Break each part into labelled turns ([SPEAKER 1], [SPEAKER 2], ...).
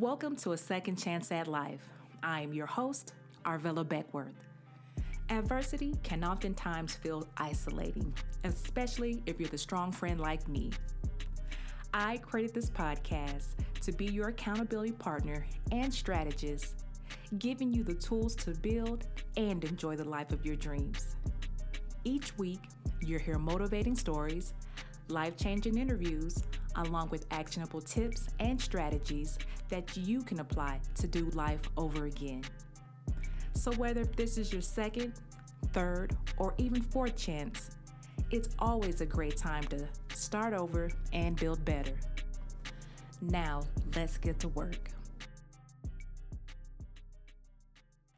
[SPEAKER 1] Welcome to A Second Chance at Life. I am your host, Arvilla Beckworth. Adversity can oftentimes feel isolating, especially if you're the strong friend like me. I created this podcast to be your accountability partner and strategist, giving you the tools to build and enjoy the life of your dreams. Each week, you'll hear motivating stories, life changing interviews, along with actionable tips and strategies that you can apply to do life over again. So, whether this is your second, third, or even fourth chance, it's always a great time to start over and build better. Now, let's get to work.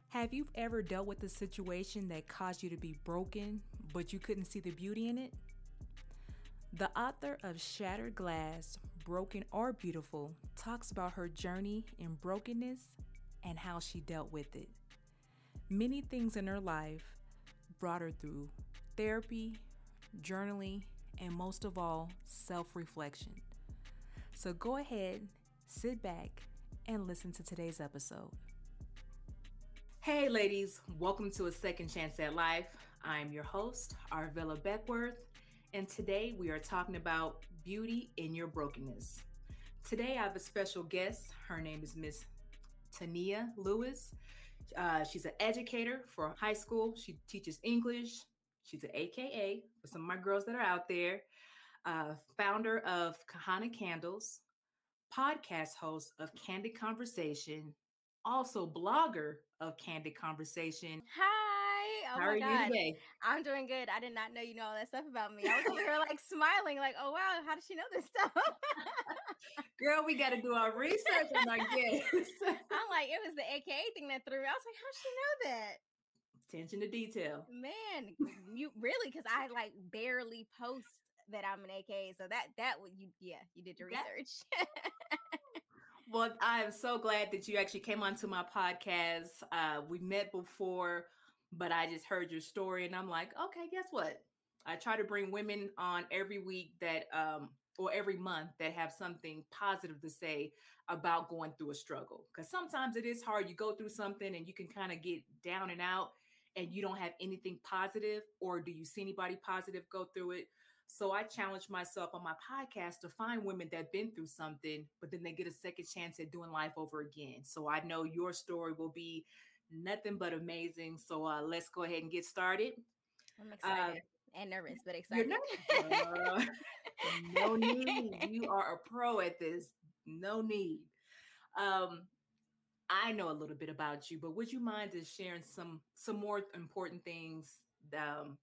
[SPEAKER 1] Have you ever dealt with a situation that caused you to be broken, but you couldn't see the beauty in it? The author of Shattered Glass, Broken or Beautiful talks about her journey in brokenness and how she dealt with it. Many things in her life brought her through therapy, journaling, and most of all, self reflection. So go ahead, sit back, and listen to today's episode. Hey, ladies, welcome to A Second Chance at Life. I'm your host, Arvilla Beckworth, and today we are talking about beauty in your brokenness. Today I have a special guest. Her name is Miss Tynia Lewis. Uh, she's an educator for high school. She teaches English. She's an AKA for some of my girls that are out there. Uh, founder of Kahana Kandles, podcast host of Kandid Konversation, also blogger of Kandid Konversation.
[SPEAKER 2] Hi. Oh
[SPEAKER 1] How are
[SPEAKER 2] God.
[SPEAKER 1] you today?
[SPEAKER 2] I'm doing good. I did not know you know all that stuff about me. I was over here like smiling, like, oh wow, how does she know this stuff?
[SPEAKER 1] Girl, we got to do our research on our guests.
[SPEAKER 2] I'm like, it was the AKA thing that threw me. I was like, how'd she know that?
[SPEAKER 1] Attention to detail.
[SPEAKER 2] Man, you really because I like barely post that I'm an AKA. So that that would you yeah, you did your
[SPEAKER 1] That-
[SPEAKER 2] research.
[SPEAKER 1] Well, I am so glad that you actually came onto my podcast. Uh, we met before, but I just heard your story and I'm like, okay, guess what? I try to bring women on every week that, um, or every month that have something positive to say about going through a struggle. Because sometimes it is hard. You go through something and you can kind of get down and out and you don't have anything positive, or do you see anybody positive go through it? So I challenge myself on my podcast to find women that have been through something, but then they get a second chance at doing life over again. So I know your story will be nothing but amazing. So uh, let's go ahead and get started.
[SPEAKER 2] I'm excited and nervous, but
[SPEAKER 1] You're
[SPEAKER 2] excited.
[SPEAKER 1] nervous. Uh, no need. You are a pro at this. No need. Um, I know a little bit about you, but would you mind just sharing some some more important things um,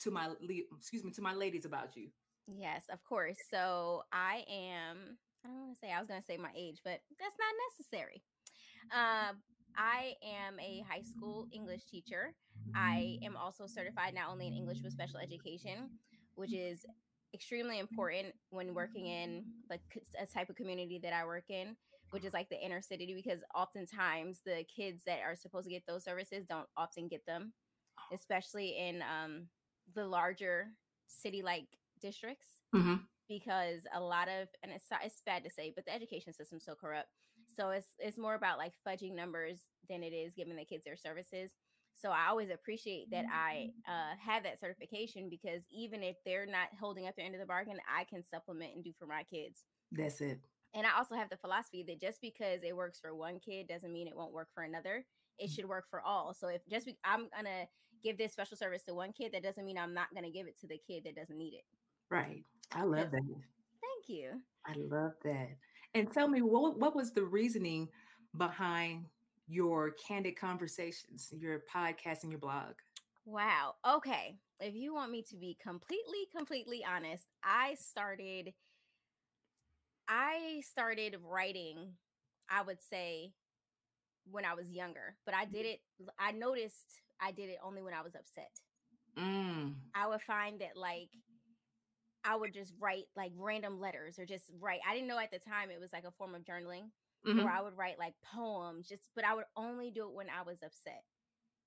[SPEAKER 1] to my le- excuse me to my ladies about you?
[SPEAKER 2] Yes, of course. So I am, I don't want to say, I was going to say my age, but that's not necessary. Um, I am a high school English teacher. I am also certified not only in English with special education, which is extremely important when working in like a type of community that I work in, which is like the inner city, because oftentimes the kids that are supposed to get those services don't often get them, especially in um, the larger city like districts
[SPEAKER 1] Mhm.
[SPEAKER 2] because a lot of and it's it's bad to say but the education system's so corrupt so it's it's more about like fudging numbers than it is giving the kids their services so i always appreciate that i uh, have that certification because even if they're not holding up their end of the bargain i can supplement and do for my kids
[SPEAKER 1] That's it.
[SPEAKER 2] and I also have the philosophy that just because it works for one kid doesn't mean it won't work for another. It should work for all. So if just be, I'm gonna give this special service to one kid, that doesn't mean I'm not gonna give it to the kid that doesn't need it.
[SPEAKER 1] Right. I love that.
[SPEAKER 2] Thank you.
[SPEAKER 1] I love that. And tell me what what was the reasoning behind your Kandid Konversations, your podcast and your blog?
[SPEAKER 2] Wow. Okay. If you want me to be completely, completely honest, I started I started writing, I would say, when I was younger, but I did it, I noticed I did it only when I was upset.
[SPEAKER 1] Mm.
[SPEAKER 2] I would find that like I would just write like random letters or just write. I didn't know at the time it was like a form of journaling
[SPEAKER 1] Mhm.
[SPEAKER 2] where I would write like poems, just but I would only do it when I was upset.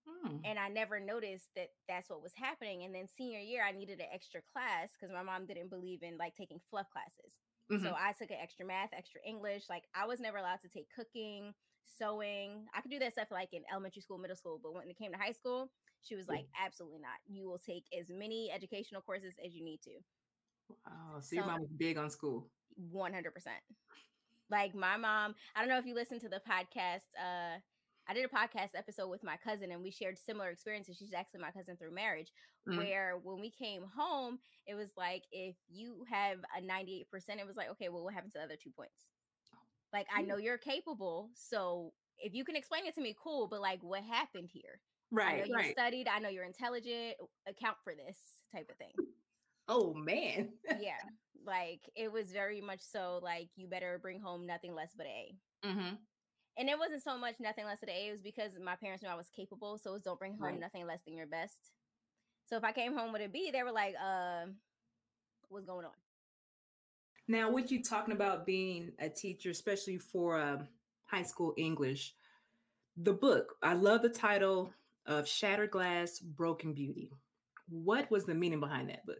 [SPEAKER 1] Mm.
[SPEAKER 2] and I never noticed that that's what was happening. And then senior year, I needed an extra class because my mom didn't believe in like taking fluff classes. Mm-hmm. So I took an extra math, extra English. Like I was never allowed to take cooking, sewing. I could do that stuff like in elementary school, middle school, but when it came to high school, she was like, absolutely not. You will take as many educational courses as you need to.
[SPEAKER 3] Wow. So, so your mom was big on school.
[SPEAKER 2] 100%. Like my mom, I don't know if you listen to the podcast. Uh, I did a podcast episode with my cousin and we shared similar experiences. She's actually my cousin through marriage, mm-hmm. where when we came home, it was like if you have a 98%, it was like, okay, well, what happened to the other two points? Like, I know you're capable. So if you can explain it to me, cool. But like, what happened here?
[SPEAKER 3] Right.
[SPEAKER 2] I know
[SPEAKER 3] right.
[SPEAKER 2] you studied. I know you're intelligent. Account for this type of thing.
[SPEAKER 3] Oh man.
[SPEAKER 2] yeah. Like it was very much so like you better bring home nothing less but A. Mm-hmm. And it wasn't so much nothing less than A. It was because my parents knew I was capable. So it was don't bring home right. nothing less than your best. So if I came home with a B, they were like, uh, what's going on?
[SPEAKER 3] Now, with you talking about being a teacher, especially for uh, high school English, the book, I love the title of Shattered Glass, Broken Beauty. What was the meaning behind that book?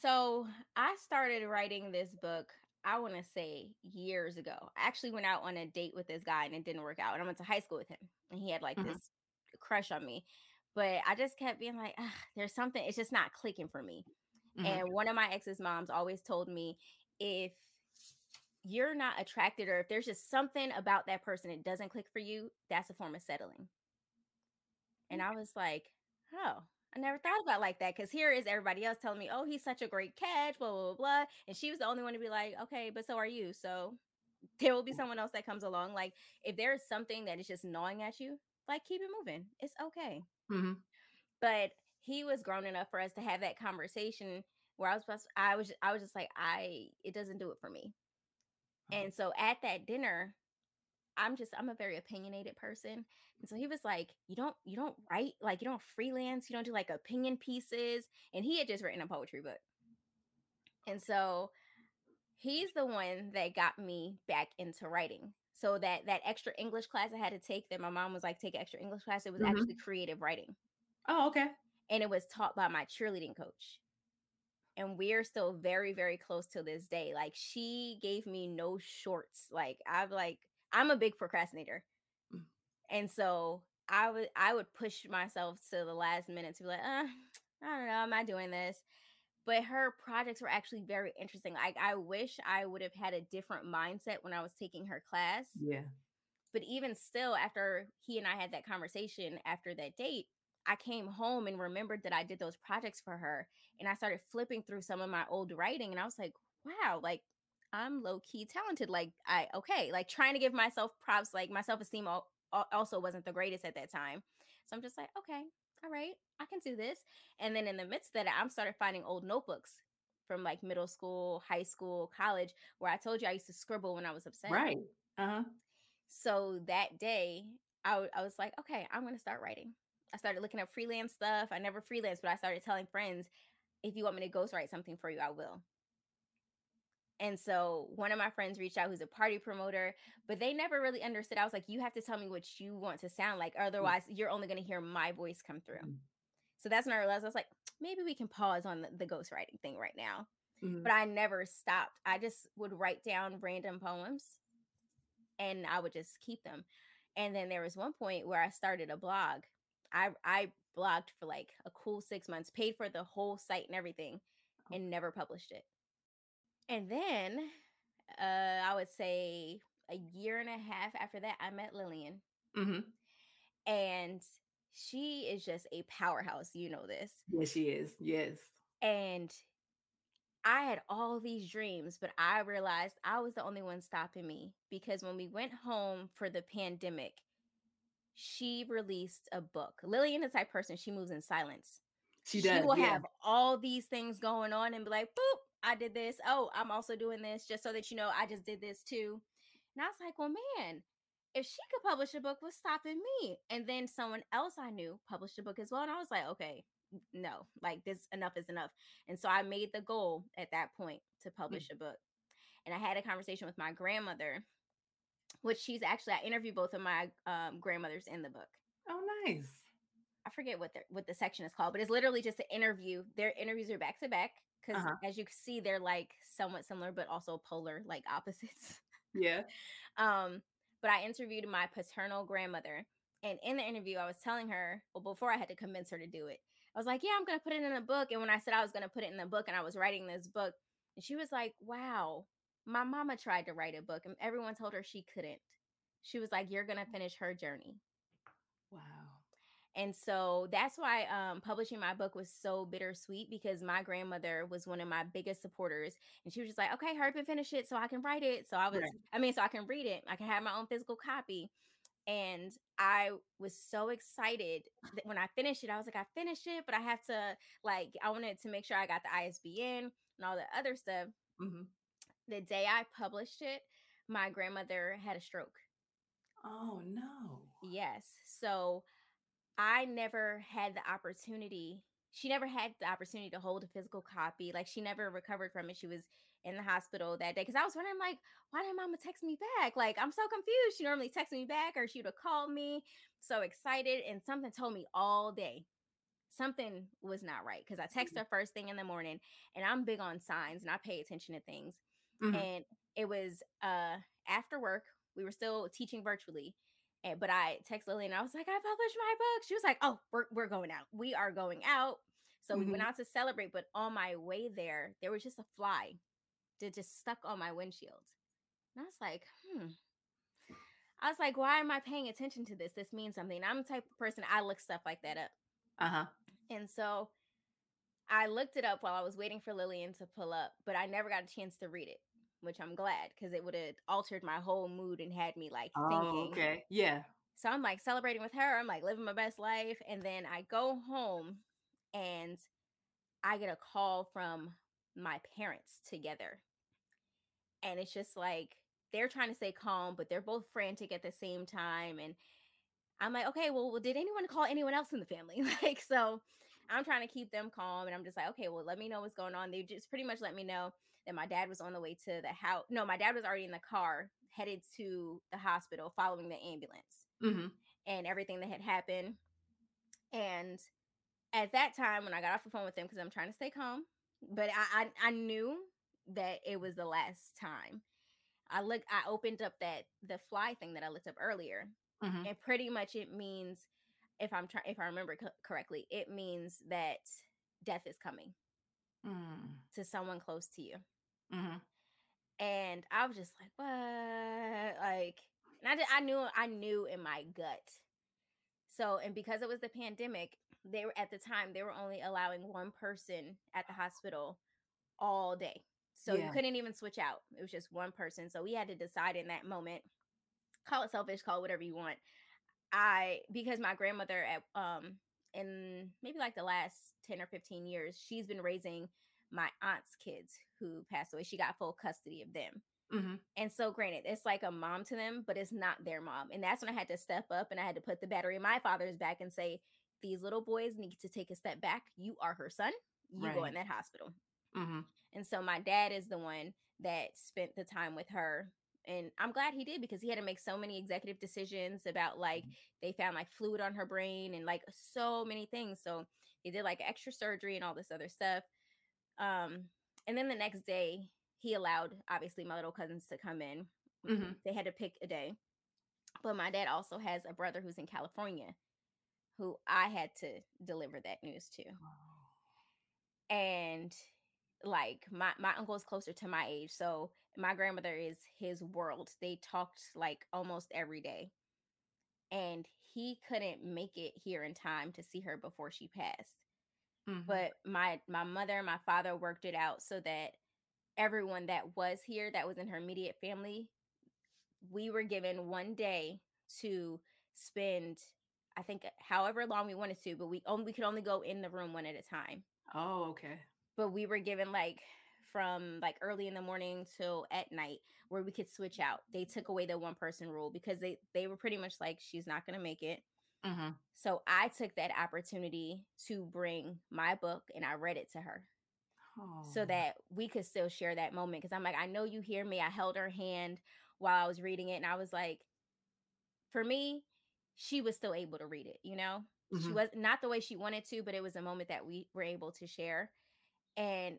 [SPEAKER 2] So I started writing this book, I want to say years ago. I actually went out on a date with this guy and it didn't work out. And I went to high school with him and he had like mm-hmm. this crush on me. But I just kept being like, there's something, it's just not clicking for me. Mm-hmm. And one of my ex's moms always told me if you're not attracted or if there's just something about that person it doesn't click for you, that's a form of settling. And I was like, oh, I never thought about like that because here is everybody else telling me, oh, he's such a great catch, blah, blah, blah, blah. And she was the only one to be like, okay, but so are you. So there will be someone else that comes along. Like if there's something that is just gnawing at you, like keep it moving. It's okay. Mm-hmm. But he was grown enough for us to have that conversation where I was supposed I was I was just like, I it doesn't do it for me. Uh-huh. And so at that dinner, I'm just I'm a very opinionated person. And so he was like, "You don't you don't write like you don't freelance, you don't do like opinion pieces." And he had just written a poetry book. And so he's the one that got me back into writing. So that that extra English class I had to take that my mom was like take extra English class, it was mm-hmm. actually creative writing.
[SPEAKER 3] Oh, okay.
[SPEAKER 2] And it was taught by my cheerleading coach and we're still very very close to this day like she gave me no shorts like i've like I'm a big procrastinator. Mm. And so I would I would push myself to the last minute to be like, uh, I don't know, am I doing this? But her projects were actually very interesting. Like I wish I would have had a different mindset when I was taking her class.
[SPEAKER 3] Yeah.
[SPEAKER 2] But even still, after he and I had that conversation after that date, I came home and remembered that I did those projects for her. And I started flipping through some of my old writing and I was like, wow, like I'm low key talented. Like I okay, like trying to give myself props. Like my self esteem also wasn't the greatest at that time. So I'm just like, okay, all right, I can do this. And then in the midst of that, I'm started finding old notebooks from like middle school, high school, college, where I told you I used to scribble when I was upset.
[SPEAKER 3] Right. Uh huh.
[SPEAKER 2] So that day, I, w- I was like, okay, I'm going to start writing. I started looking up freelance stuff. I never freelanced, but I started telling friends, if you want me to ghostwrite something for you, I will. And so one of my friends reached out who's a party promoter, but they never really understood. I was like, you have to tell me what you want to sound like. Mm. Otherwise, you're only going to hear my voice come through. Mm-hmm. So that's when I realized I was like, maybe we can pause on the, the ghostwriting thing right now. Mm-hmm. But I never stopped. I just would write down random poems and I would just keep them. And then there was one point where I started a blog. I I blogged for like a cool six months, paid for the whole site and everything, oh. and never published it. And then uh, I would say a year and a half after that, I met Lillian. Mm-hmm. And she is just a powerhouse. You know this.
[SPEAKER 3] Yes, she is. Yes.
[SPEAKER 2] And I had all these dreams, but I realized I was the only one stopping me because when we went home for the pandemic, she released a book. Lillian is type person, she moves in silence.
[SPEAKER 3] She does.
[SPEAKER 2] She will yeah. have all these things going on and be like, boop, I did this. Oh, I'm also doing this just so that you know I just did this too. And I was like, well, man, if she could publish a book, what's stopping me? And then someone else I knew published a book as well. And I was like, okay, no, like this enough is enough. And so I made the goal at that point to mm. publish mm-hmm. a book. And I had a conversation with my grandmother, which she's actually I interviewed both of my um, grandmothers in the book.
[SPEAKER 3] Oh, nice.
[SPEAKER 2] I forget what the what the section is called, but it's literally just an interview. Their interviews are back to back because uh-huh. as you can see, they're like somewhat similar, but also polar, like opposites.
[SPEAKER 3] Yeah.
[SPEAKER 2] um, but I interviewed my paternal grandmother, and in the interview, I was telling her, well, before I had to convince her to do it, I was like, yeah, I'm gonna put it in a book. And when I said I was gonna put it in the book, and I was writing this book, and she was like, wow, my mama tried to write a book, and everyone told her she couldn't. She was like, you're gonna finish her journey.
[SPEAKER 3] Wow.
[SPEAKER 2] And so that's why um, publishing my book was so bittersweet because my grandmother was one of my biggest supporters. And she was just like, okay, hurry up and finish it so I can write it. So I was, right. I mean, so I can read it. I can have my own physical copy. And I was so excited that when I finished it, I was like, I finished it, but I have to, like, I wanted to make sure I got the ISBN and all the other stuff. Mm-hmm. The day I published it, my grandmother had a stroke.
[SPEAKER 3] Oh, no.
[SPEAKER 2] Yes. So, I never had the opportunity. She never had the opportunity to hold a physical copy. Like she never recovered from it. She was in the hospital that day. Cause I was wondering, like, why didn't mama text me back? Like, I'm so confused. She normally texts me back or she would have called me. So excited. And something told me all day something was not right. Cause I text mm-hmm. her first thing in the morning and I'm big on signs and I pay attention to things. Mm-hmm. And it was uh after work, we were still teaching virtually and, but I text Lily and I was like, I published my book. She was like, Oh, we're, we're going out. We are going out. So mm-hmm. we went mm-hmm. out to celebrate. But on my way there, there was just a fly that just stuck on my windshield. And I was like, hmm. I was like, why am I paying attention to this? This means something. I'm the type of person I look stuff like that up.
[SPEAKER 3] Uh-huh.
[SPEAKER 2] And so I looked it up while I was waiting for Lillian to pull up, but I never got a chance to read it which I'm glad because it would have altered my whole mood and had me like
[SPEAKER 3] oh,
[SPEAKER 2] thinking.
[SPEAKER 3] Okay. Yeah.
[SPEAKER 2] So I'm like celebrating with her. I'm like living my best life. And then I go home and I get a call from my parents together. And it's just like they're trying to stay calm, but they're both frantic at the same time. And I'm like, okay, well, well did anyone call anyone else in the family? like, so I'm trying to keep them calm. And I'm just like, okay, well, let me know what's going on. They just pretty much let me know that my dad was on the way to the house. No, my dad was already in the car headed to the hospital following the ambulance mm-hmm. and everything that had happened. And at that time, when I got off the phone with him, because I'm trying to stay calm, but I, I I knew that it was the last time. I look, I opened up that the fly thing that I looked up earlier, mm-hmm. and pretty much it means, if I'm trying, if I remember co- correctly, it means that death is coming mm. to someone close to you. Mm-hmm. And I was just like, what? Like, and I, just, I knew, I knew in my gut. So, and because it was the pandemic, they were at the time, they were only allowing one person at the hospital all day. So yeah. you couldn't even switch out. It was just one person. So we had to decide in that moment, call it selfish, call it whatever you want. I, because my grandmother at, um, in maybe like the last 10 or 15 years, she's been raising my aunt's kids who passed away. She got full custody of them. Mm-hmm. And so, granted, it's like a mom to them, but it's not their mom. And that's when I had to step up and I had to put the battery in my father's back and say, These little boys need to take a step back. You are her son. You right. go in that hospital. Mm-hmm. And so, my dad is the one that spent the time with her. And I'm glad he did because he had to make so many executive decisions about like mm-hmm. they found like fluid on her brain and like so many things. So, they did like extra surgery and all this other stuff. Um, and then the next day, he allowed obviously my little cousins to come in. Mm-hmm. They had to pick a day. But my dad also has a brother who's in California who I had to deliver that news to. And like my my uncle is closer to my age, so my grandmother is his world. They talked like almost every day. And he couldn't make it here in time to see her before she passed. Mm-hmm. But my my mother and my father worked it out so that everyone that was here that was in her immediate family we were given one day to spend I think however long we wanted to, but we only we could only go in the room one at a time.
[SPEAKER 3] Oh, okay.
[SPEAKER 2] But we were given like from like early in the morning till at night where we could switch out. They took away the one person rule because they they were pretty much like she's not going to make it. Mm-hmm. So I took that opportunity to bring my book and I read it to her. Oh. So that we could still share that moment. Cause I'm like, I know you hear me. I held her hand while I was reading it. And I was like, for me, she was still able to read it, you know? Mm-hmm. She was not the way she wanted to, but it was a moment that we were able to share. And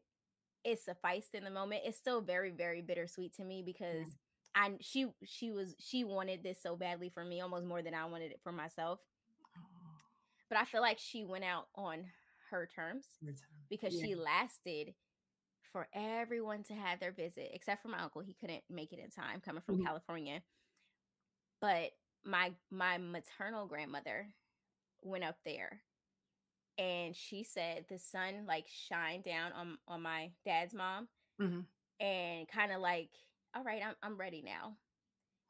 [SPEAKER 2] it sufficed in the moment. It's still very, very bittersweet to me because mm. I she she was she wanted this so badly for me, almost more than I wanted it for myself. Oh. But I feel like she went out on her terms because yeah. she lasted for everyone to have their visit, except for my uncle. He couldn't make it in time coming from mm-hmm. California. But my my maternal grandmother went up there and she said the sun like shined down on on my dad's mom mm-hmm. and kind of like all right I'm, I'm ready now.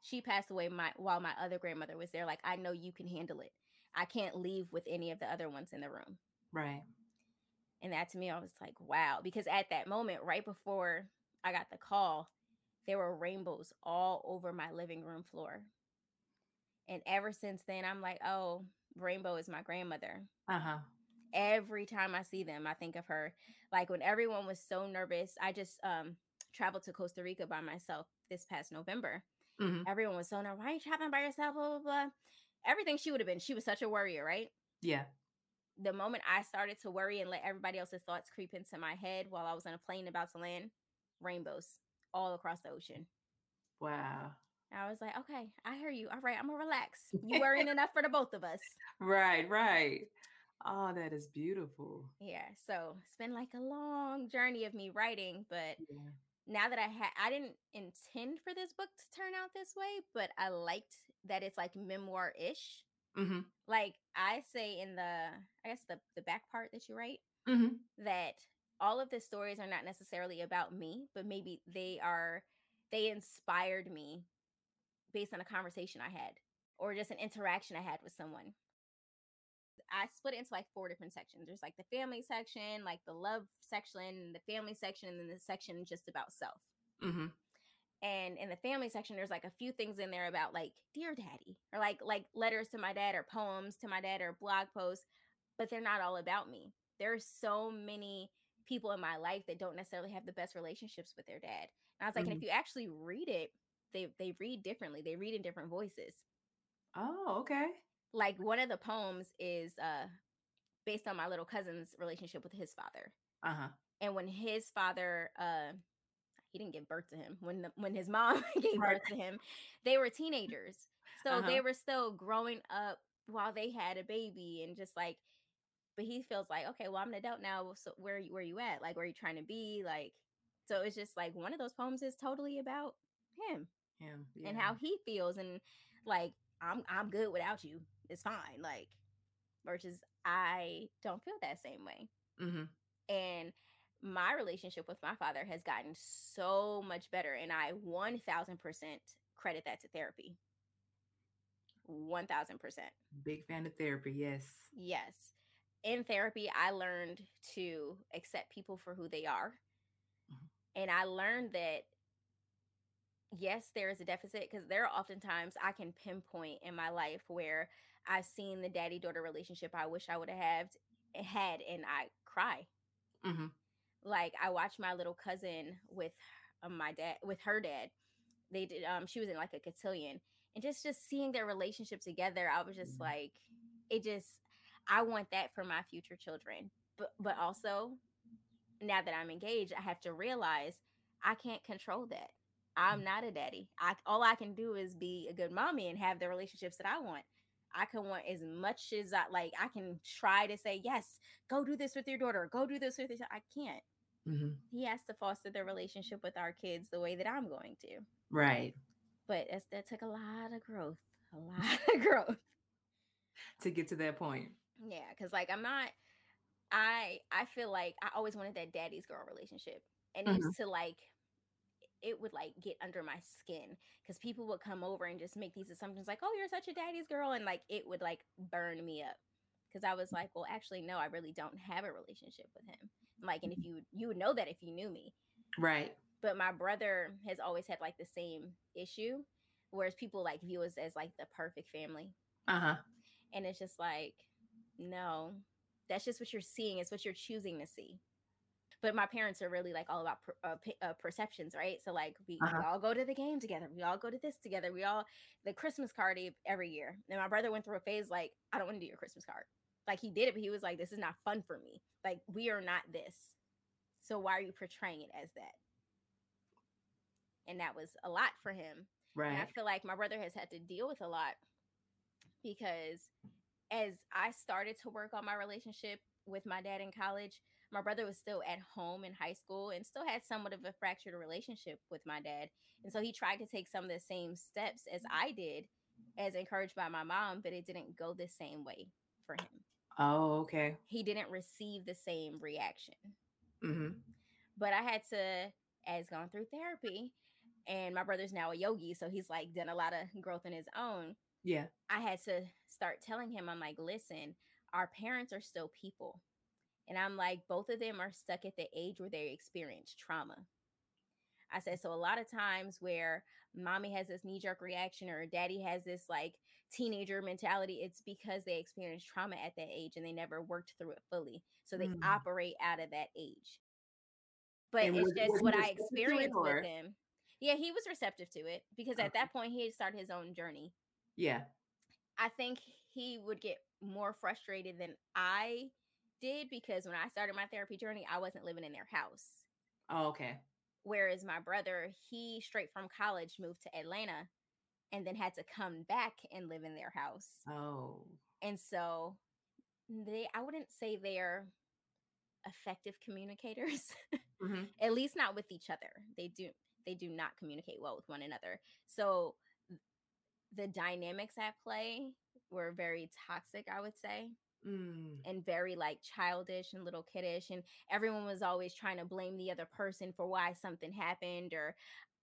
[SPEAKER 2] She passed away my while my other grandmother was there like i know you can handle it. I can't leave with any of the other ones in the room.
[SPEAKER 3] Right.
[SPEAKER 2] And that to me i was like wow because at that moment right before i got the call there were rainbows all over my living room floor. And ever since then i'm like oh rainbow is my grandmother. Uh-huh every time I see them, I think of her. Like when everyone was so nervous, I just um traveled to Costa Rica by myself this past November. Mm-hmm. Everyone was so nervous. Why are you traveling by yourself? Blah, blah, blah. Everything she would have been. She was such a worrier, right?
[SPEAKER 3] Yeah.
[SPEAKER 2] The moment I started to worry and let everybody else's thoughts creep into my head while I was on a plane about to land, rainbows all across the ocean.
[SPEAKER 3] Wow.
[SPEAKER 2] I was like, okay, I hear you. All right, I'm gonna relax. You worrying enough for the both of us.
[SPEAKER 3] Right, right. Oh, that is beautiful.
[SPEAKER 2] Yeah. So it's been like a long journey of me writing, but yeah. now that I had, I didn't intend for this book to turn out this way, but I liked that it's like memoir ish. Mm-hmm. Like I say in the, I guess the the back part that you write, mm-hmm. that all of the stories are not necessarily about me, but maybe they are, they inspired me based on a conversation I had or just an interaction I had with someone. I split it into like four different sections. There's like the family section, like the love section, the family section, and then the section just about self. Mm-hmm. And in the family section, there's like a few things in there about like dear daddy, or like like letters to my dad, or poems to my dad, or blog posts, but they're not all about me. There's so many people in my life that don't necessarily have the best relationships with their dad. And I was like, mm-hmm. and if mm-hmm. you actually read it, they they read differently. They read in different voices.
[SPEAKER 3] Oh, okay
[SPEAKER 2] like one of the poems is uh based on my little cousin's relationship with his father. Uh-huh. And when his father uh he didn't give birth to him. When the, when his mom gave right. birth to him, they were teenagers. So uh-huh. they were still growing up while they had a baby and just like but he feels like, okay, well, I'm an adult now. So where where you at? Like where are you trying to be? Like so it's just like one of those poems is totally about him.
[SPEAKER 3] Him. Yeah.
[SPEAKER 2] And how he feels and like I'm I'm good without you it's fine. Like, versus I don't feel that same way. Mm-hmm. And my relationship with my father has gotten so much better. And I 1000% credit that to therapy. 1000%.
[SPEAKER 3] Big fan of therapy. Yes.
[SPEAKER 2] Yes. In therapy, I learned to accept people for who they are. Mm-hmm. And I learned that yes, there is a deficit because there are oftentimes I can pinpoint in my life where I've seen the daddy daughter relationship I wish I would have had, and I cry. Mm-hmm. Like I watched my little cousin with um, my dad, with her dad. They did. Um, she was in like a cotillion, and just just seeing their relationship together, I was just mm-hmm. like, it just. I want that for my future children, but but also now that I'm engaged, I have to realize I can't control that. I'm mm. not a daddy. I all I can do is be a good mommy and have the relationships that I want. I can want as much as I like. I can try to say yes, go do this with your daughter. Go do this with your. I can't. Mm-hmm. He has to foster the relationship with our kids the way that I'm going to.
[SPEAKER 3] Right.
[SPEAKER 2] But that took a lot of growth. A lot of growth
[SPEAKER 3] to get to that point.
[SPEAKER 2] Yeah, because like I'm not. I I feel like I always wanted that daddy's girl relationship, and mm-hmm. used to like it would like get under my skin because people would come over and just make these assumptions like, oh, you're such a daddy's girl. And like it would like burn me up because I was like, well, actually, no, I really don't have a relationship with him. Like, and if you you would know that if you knew me,
[SPEAKER 3] right?
[SPEAKER 2] But my brother has always had like the same issue, whereas people like view us as like the perfect family. Uh huh. And it's just like, no, that's just what you're seeing. It's what you're choosing to see but my parents are really like all about per, uh, uh, perceptions, right? So like we, uh-huh. we, all go to the game together, we all go to this together, we all the Christmas card every year. And my brother went through a phase like I don't want to do your Christmas card. Like he did it, but he was like, "This is not fun for me. Like we are not this." So why are you portraying it as that? And that was a lot for him.
[SPEAKER 3] Right.
[SPEAKER 2] And I feel like my brother has had to deal with a lot because as I started to work on my relationship with my dad in college, my brother was still at home in high school and still had somewhat of a fractured relationship with my dad. And so he tried to take some of the same steps as I did, as encouraged by my mom, but it didn't go the same way for him.
[SPEAKER 3] Oh, okay.
[SPEAKER 2] He didn't receive the same reaction.
[SPEAKER 3] Mm-hmm.
[SPEAKER 2] But I had to, as gone through therapy, and my brother's now a yogi, so he's like done a lot of growth in his own.
[SPEAKER 3] Yeah.
[SPEAKER 2] I had to start telling him, I'm like, listen, our parents are still people. And I'm like, both of them are stuck at the age where they experience trauma. I said, so a lot of times where mommy has this knee jerk reaction or daddy has this like teenager mentality, it's because they experienced trauma at that age and they never worked through it fully. So they
[SPEAKER 3] Mm.
[SPEAKER 2] operate out of that age. But
[SPEAKER 3] And
[SPEAKER 2] it's
[SPEAKER 3] was-
[SPEAKER 2] just
[SPEAKER 3] was
[SPEAKER 2] what I
[SPEAKER 3] receptive to it,
[SPEAKER 2] experienced with him. Yeah, he was receptive to it because at that point he had started his own journey.
[SPEAKER 3] Yeah.
[SPEAKER 2] I think he would get more frustrated than I did because when I started my therapy journey, I wasn't living in their house.
[SPEAKER 3] Oh, okay.
[SPEAKER 2] Whereas my brother, he straight from college moved to Atlanta and then had to come back and live in their house.
[SPEAKER 3] Oh.
[SPEAKER 2] And so they I wouldn't say they're effective communicators,
[SPEAKER 3] Mm-hmm.
[SPEAKER 2] at least not with each other. They do they do not communicate well with one another. So the dynamics at play were very toxic, I would say.
[SPEAKER 3] Mm.
[SPEAKER 2] and very like childish and little kiddish and everyone was always trying to blame the other person for why something happened or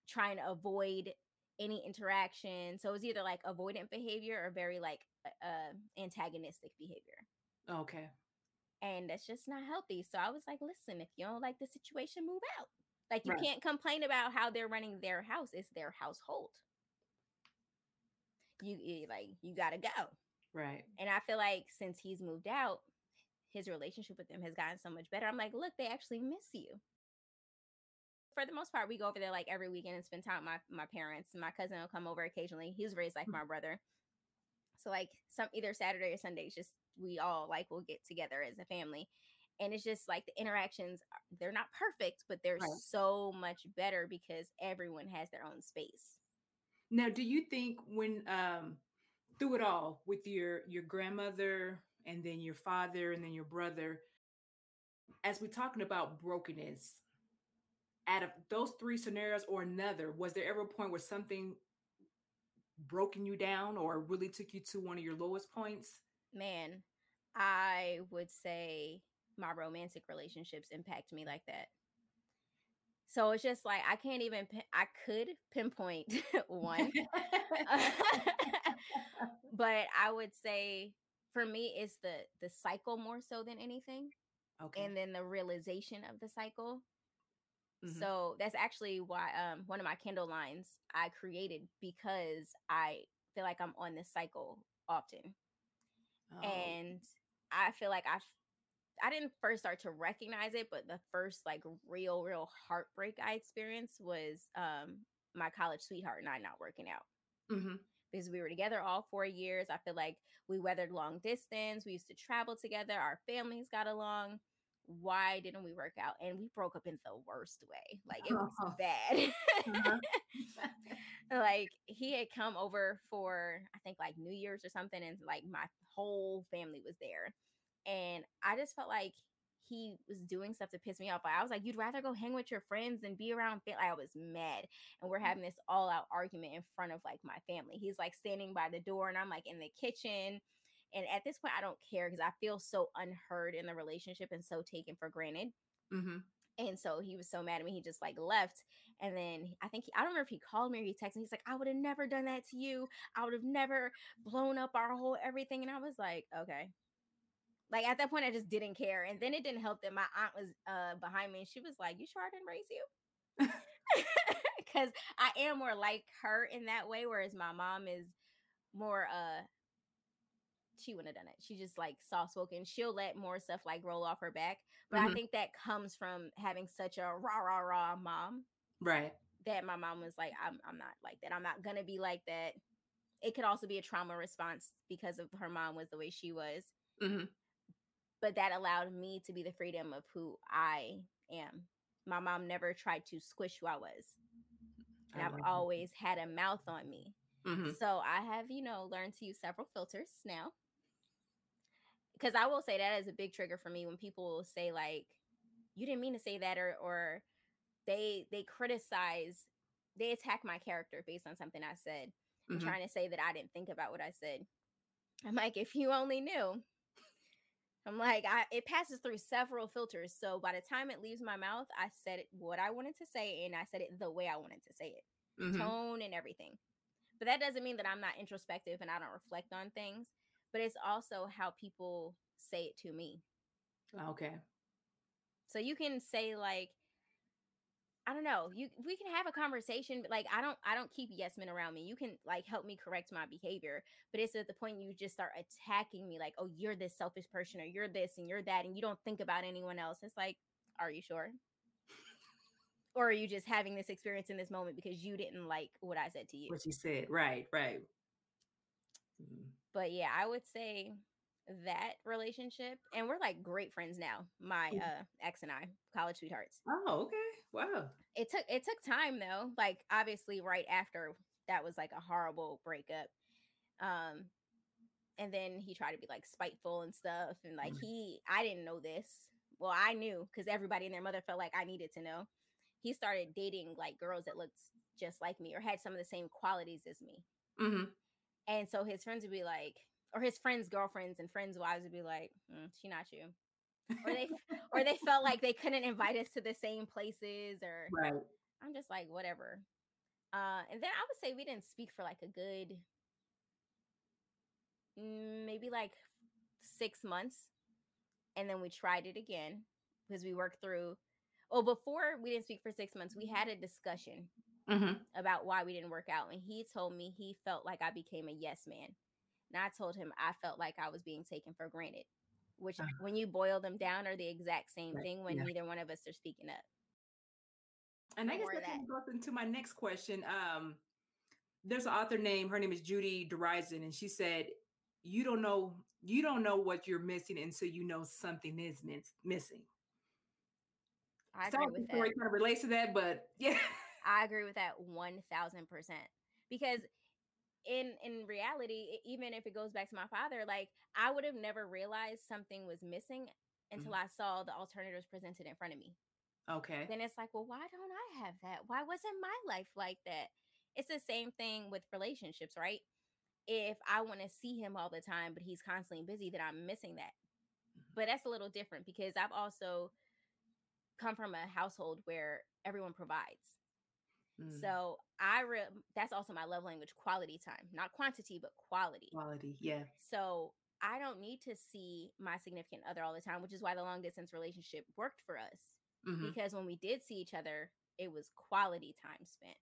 [SPEAKER 2] trying to avoid any interaction so it was either like avoidant behavior or very like uh, antagonistic behavior
[SPEAKER 3] Okay.
[SPEAKER 2] and that's just not healthy so i was like listen if you don't like the situation move out like you
[SPEAKER 3] Right.
[SPEAKER 2] can't complain about how they're running their house it's their household you, you like you gotta go
[SPEAKER 3] Right.
[SPEAKER 2] and I feel like since he's moved out, his relationship with them has gotten so much better. I'm like, look, they actually miss you. For the most part, we go over there like every weekend and spend time with my, my parents. My cousin will come over occasionally. He was raised like my brother. So like some either Saturday or Sunday, it's just we all like will get together as a family. And it's just like the interactions, they're not perfect, but they're
[SPEAKER 3] Right.
[SPEAKER 2] so much better because everyone has their own space.
[SPEAKER 3] Now, do you think when um through it all with your your grandmother and then your father and then your brother, as we're talking about brokenness, out of those three scenarios or another, was there ever a point where something broken you down or really took you to one of your lowest points?
[SPEAKER 2] man, I would say my romantic relationships impact me like that. So it's just like I can't even pin- I could pinpoint one, but I would say for me it's the the cycle more so than anything
[SPEAKER 3] okay.
[SPEAKER 2] and then the realization of the cycle.
[SPEAKER 3] Mhm.
[SPEAKER 2] So that's actually why um one of my candle lines I created because I feel like I'm on this cycle often
[SPEAKER 3] Oh,
[SPEAKER 2] and I feel like I I didn't first start to recognize it, but the first like real real heartbreak I experienced was um my college sweetheart and I not working out
[SPEAKER 3] mhm.
[SPEAKER 2] because we were together all 4 years. I feel like we weathered long distance, we used to travel together, our families got along. Why didn't we work out? And we broke up in the worst way. Like it was
[SPEAKER 3] Oh.
[SPEAKER 2] bad.
[SPEAKER 3] Uh-huh.
[SPEAKER 2] like he had come over for I think like New Year's or something, and like my whole family was there, and I just felt like he was doing stuff to piss me off. Like, I was like, you'd rather go hang with your friends than be around. Like, I was mad, and we're having this all out argument in front of like my family. He's like standing by the door, and I'm like in the kitchen. And at this point, I don't care because I feel so unheard in the relationship and so taken for granted.
[SPEAKER 3] Mhm.
[SPEAKER 2] And so he was so mad at me, he just like left. And then I think he, I don't remember if he called me or he texted me. He's like, I would have never done that to you. I would have never blown up our whole everything. And I was like, okay. Like at that point, I just didn't care. And then it didn't help that my aunt was uh behind me and she was like, You sure I didn't raise you? Because I am more like her in that way, whereas my mom is more uh she wouldn't have done it. She just like soft spoken. She'll let more stuff like roll off her back. But I
[SPEAKER 3] Mhm.
[SPEAKER 2] think that comes from having such a rah rah rah mom
[SPEAKER 3] Right.
[SPEAKER 2] that my mom was like, I'm I'm not like that. I'm not gonna be like that. It could also be a trauma response because of her mom was the way she was.
[SPEAKER 3] Mhm.
[SPEAKER 2] But that allowed me to be the freedom of who I am. My mom never tried to squish who I was. And
[SPEAKER 1] I
[SPEAKER 2] I've always had a mouth on me.
[SPEAKER 1] Mhm.
[SPEAKER 2] So I have, you know, learned to use several filters now. Because I will say that is a big trigger for me when people say like, "You didn't mean to say that," or or they they criticize, they attack my character based on something I said, and
[SPEAKER 1] Mhm.
[SPEAKER 2] trying to say that I didn't think about what I said. I'm like, if you only knew. I'm like, I it passes through several filters. So by the time it leaves my mouth, I said it what I wanted to say, and I said it the way I wanted to say it
[SPEAKER 1] Mhm.
[SPEAKER 2] tone and everything. But that doesn't mean that I'm not introspective and I don't reflect on things, but it's also how people say it to me.
[SPEAKER 1] Okay.
[SPEAKER 2] So you can say like I don't know, you we can have a conversation, but like I don't I don't keep yes men around me. You can like help me correct my behavior, but it's at the point you just start attacking me like, "Oh, you're this selfish person or you're this and you're that and you don't think about anyone else." It's like, "Are you sure?" Or are you just having this experience in this moment because you didn't like what I said to you?
[SPEAKER 1] What you said. Right, right. Mm.
[SPEAKER 2] but yeah i would say that relationship and we're like great friends now my
[SPEAKER 1] Mhm.
[SPEAKER 2] uh ex and i college sweethearts
[SPEAKER 1] Oh, okay. Wow.
[SPEAKER 2] it took it took time though like obviously right after that was like a horrible breakup um and then he tried to be like spiteful and stuff and like
[SPEAKER 1] Mm.
[SPEAKER 2] he i didn't know this well i knew because everybody and their mother felt like i needed to know he started dating like girls that looked just like me or had some of the same qualities as me
[SPEAKER 1] mm-hmm.
[SPEAKER 2] And so his friends would be like, or his friends' girlfriends and friends' wives would be like, "Mm, "She not you," or they, or they felt like they couldn't invite us to the same places, or
[SPEAKER 1] Right.
[SPEAKER 2] I'm just like, whatever. Uh, and then I would say we didn't speak for like a good, mm, maybe like six months, and then we tried it again because we worked through. Oh, before we didn't speak for six months, we had a discussion
[SPEAKER 1] hmm
[SPEAKER 2] about why we didn't work out. And he told me he felt like I became a yes man. And I told him I felt like I was being taken for granted, which,
[SPEAKER 1] Uh.
[SPEAKER 2] when you boil them down, are the exact same
[SPEAKER 1] Right,
[SPEAKER 2] thing when
[SPEAKER 1] yeah.
[SPEAKER 2] neither one of us are speaking up.
[SPEAKER 1] And I guess
[SPEAKER 2] More
[SPEAKER 1] that
[SPEAKER 2] of
[SPEAKER 1] goes into my next question. Um, there's an author named her name is Judy DeRison, and she said, "You don't know you don't know what you're missing until you know something is miss- missing."
[SPEAKER 2] I
[SPEAKER 1] Sounds
[SPEAKER 2] agree with
[SPEAKER 1] like the story
[SPEAKER 2] that.
[SPEAKER 1] kind of relates to that, but yeah.
[SPEAKER 2] I agree with that 1000% because in in reality even if it goes back to my father like I would have never realized something was missing until mm-hmm. I saw the alternatives presented in front of me.
[SPEAKER 1] Okay.
[SPEAKER 2] then it's like, well, why don't I have that? Why wasn't my life like that? It's the same thing with relationships, right? If I want to see him all the time, but he's constantly busy, then I'm missing that. Mm-hmm. But that's a little different because I've also come from a household where everyone provides.
[SPEAKER 1] Mm,
[SPEAKER 2] So I re- that's also my love language, quality time, not quantity, but quality.
[SPEAKER 1] quality. Yeah.
[SPEAKER 2] So I don't need to see my significant other all the time, which is why the long distance relationship worked for us
[SPEAKER 1] hmm
[SPEAKER 2] because when we did see each other, it was quality time spent.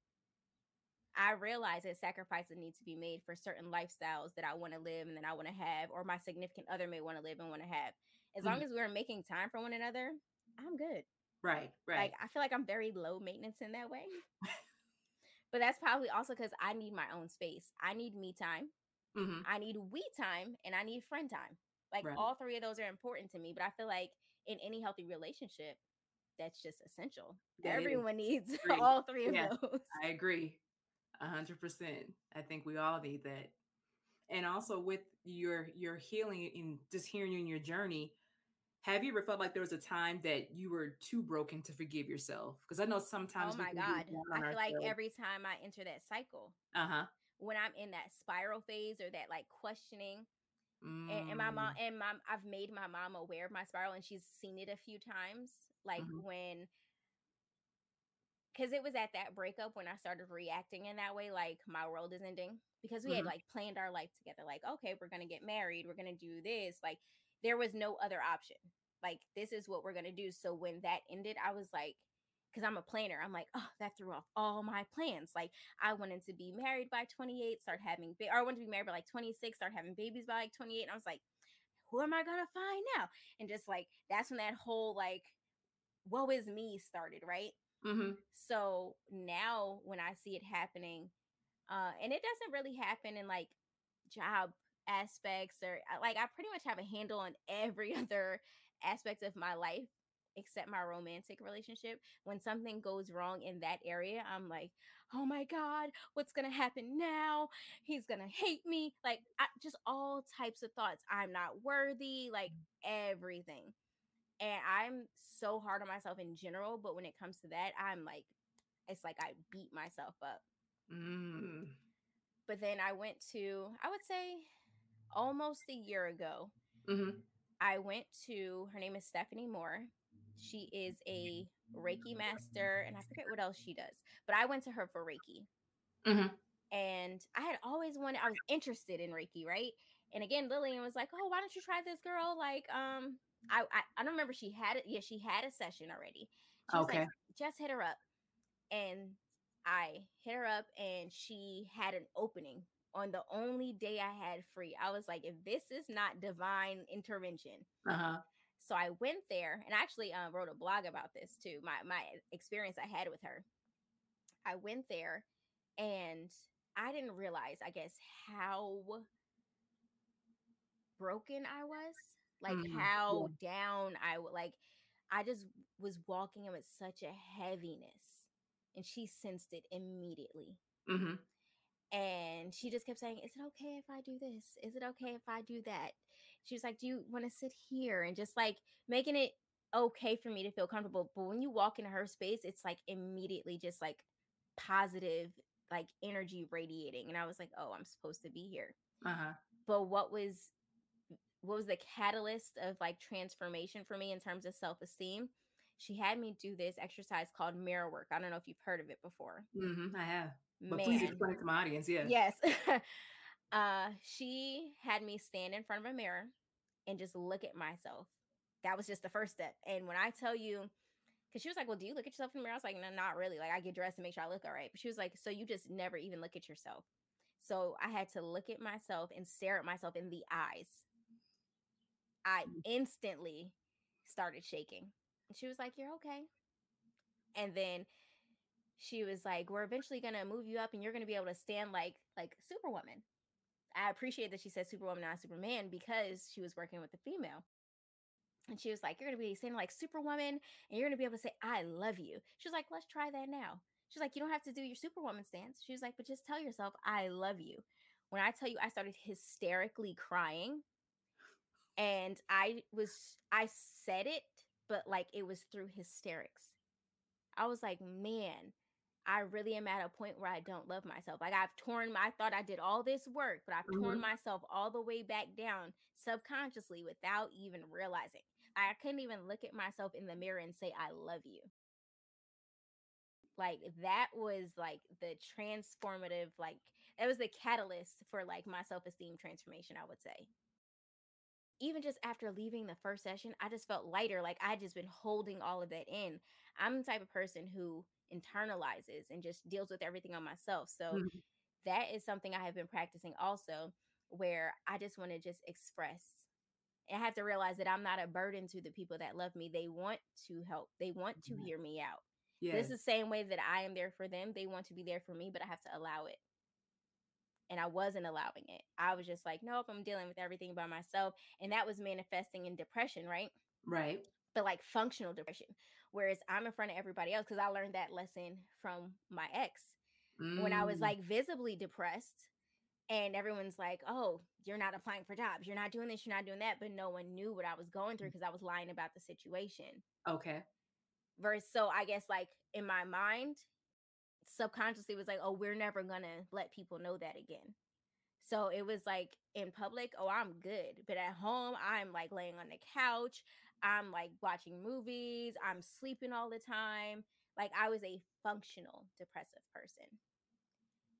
[SPEAKER 2] I realized that sacrifices need to be made for certain lifestyles that I want to live and that I want to have, or my significant other may want to live and want to have. As long
[SPEAKER 1] Mhm.
[SPEAKER 2] as we're making time for one another, I'm good.
[SPEAKER 1] Right. Right.
[SPEAKER 2] Like I feel like I'm very low maintenance in that way. But that's probably also because I need my own space. I need me time.
[SPEAKER 1] hmm
[SPEAKER 2] I need we time and I need friend time. Like
[SPEAKER 1] Right.
[SPEAKER 2] all three of those are important to me. But I feel like in any healthy relationship, that's just essential.
[SPEAKER 1] That.
[SPEAKER 2] Everyone needs
[SPEAKER 1] Agree.
[SPEAKER 2] all three of
[SPEAKER 1] Yeah.
[SPEAKER 2] those.
[SPEAKER 1] I agree. A hundred percent. I think we all need that. And also with your your healing and just hearing you in your journey, have you ever felt like there was a time that you were too broken to forgive yourself? Because I know sometimes
[SPEAKER 2] Oh my God. I feel like every time I enter that cycle,
[SPEAKER 1] uh-huh.
[SPEAKER 2] when I'm in that spiral phase or that like questioning, and, and my mom
[SPEAKER 1] Mm,
[SPEAKER 2] and mom I've made my mom aware of my spiral and she's seen it a few times. Like
[SPEAKER 1] Mhm.
[SPEAKER 2] when because it was at that breakup when I started reacting in that way, like my world is ending. Because we had
[SPEAKER 1] Mhm.
[SPEAKER 2] like planned our life together, like, okay, we're gonna get married, we're gonna do this. Like there was no other option. Like this is what we're gonna do. So when that ended, I was like, because I'm a planner, I'm like, oh, that threw off all my plans. Like I wanted to be married by 28, start having, ba- or I wanted to be married by like 26, start having babies by like 28. And I was like, who am I gonna find now? And just like that's when that whole like, woe is me started, right?
[SPEAKER 1] mhm.
[SPEAKER 2] So now when I see it happening, uh, and it doesn't really happen in like job aspects or like I pretty much have a handle on every other aspect of my life except my romantic relationship. When something goes wrong in that area, I'm like, oh my God, what's going to happen now? He's going to hate me. Like, I, just all types of thoughts. I'm not worthy, like everything. And I'm so hard on myself in general. But when it comes to that, I'm like, it's like I beat myself up.
[SPEAKER 1] Mm.
[SPEAKER 2] But then I went to, I would say, almost a year ago.
[SPEAKER 1] hmm
[SPEAKER 2] I went to her name is Stephanie Moore. She is a Reiki master, and I forget what else she does, but I went to her for Reiki.
[SPEAKER 1] Mhm.
[SPEAKER 2] And I had always wanted, I was interested in Reiki, right? And again, Lillian was like, Oh, why don't you try this girl? Like, um, I, I, I don't remember she had it. Yeah, she had a session already. She was
[SPEAKER 1] Okay.
[SPEAKER 2] like, just hit her up. And I hit her up and she had an opening on the only day I had free. I was like, if this is not divine intervention.
[SPEAKER 1] Uh huh.
[SPEAKER 2] So I went there and I actually uh, wrote a blog about this too. My my experience I had with her. I went there and I didn't realize, I guess, how broken I was. Like
[SPEAKER 1] Mm,
[SPEAKER 2] how down I would like I just was walking in with such a heaviness. And she sensed it immediately.
[SPEAKER 1] hmm
[SPEAKER 2] And she just kept saying, Is it okay if I do this? Is it okay if I do that? She was like, Do you want to sit here? And just like making it okay for me to feel comfortable. But when you walk into her space, it's like immediately just like positive, like energy radiating. And I was like, Oh, I'm supposed to be here.
[SPEAKER 1] Uh huh.
[SPEAKER 2] But what was what was the catalyst of like transformation for me in terms of self-esteem? She had me do this exercise called mirror work. I don't know if you've heard of it before.
[SPEAKER 1] hmm I have. But please
[SPEAKER 2] Man,
[SPEAKER 1] explain it to my audience. Yeah.
[SPEAKER 2] Yes. uh, she had me stand in front of a mirror and just look at myself. That was just the first step. And when I tell you, because she was like, Well, do you look at yourself in the mirror? I was like, No, not really. Like, I get dressed and make sure I look all right. But she was like, So you just never even look at yourself. So I had to look at myself and stare at myself in the eyes. I instantly started shaking. And she was like, You're okay. And then she was like, We're eventually gonna move you up and you're gonna be able to stand like like Superwoman. I appreciate that she said Superwoman, not Superman, because she was working with a female. And she was like, You're gonna be standing like Superwoman and you're gonna be able to say, I love you. She was like, Let's try that now. She's like, You don't have to do your Superwoman stance. She was like, But just tell yourself, I love you. When I tell you, I started hysterically crying. And I was, I said it, but like it was through hysterics. I was like, Man, I really am at a point where I don't love myself. Like I've torn my, I thought I did all this work, but I've torn mm-hmm. myself all the way back down subconsciously without even realizing. I couldn't even look at myself in the mirror and say, I love you. Like that was like the transformative, like it was the catalyst for like my self-esteem transformation, I would say. Even just after leaving the first session, I just felt lighter. Like I just been holding all of that in. I'm the type of person who internalizes and just deals with everything on myself. So
[SPEAKER 1] Mhm.
[SPEAKER 2] that is something I have been practicing also, where I just want to just express. And I have to realize that I'm not a burden to the people that love me. They want to help, they want to
[SPEAKER 1] Mhm.
[SPEAKER 2] hear me out.
[SPEAKER 1] Yeah.
[SPEAKER 2] This is the same way that I am there for them. They want to be there for me, but I have to allow it. And I wasn't allowing it. I was just like, nope, I'm dealing with everything by myself. And that was manifesting in depression, right?
[SPEAKER 1] right.
[SPEAKER 2] But like functional depression. Whereas I'm in front of everybody else because I learned that lesson from my ex when I was
[SPEAKER 1] Mm,
[SPEAKER 2] like visibly depressed. And everyone's like, oh, you're not applying for jobs. You're not doing this. You're not doing that. But no one knew what I was going through because I was lying about the situation.
[SPEAKER 1] Okay.
[SPEAKER 2] Versus, so I guess like in my mind, subconsciously was like, oh, we're never going to let people know that again. So it was like in public, oh, I'm good. But at home, I'm like laying on the couch. I'm like watching movies. I'm sleeping all the time. Like I was a functional depressive person.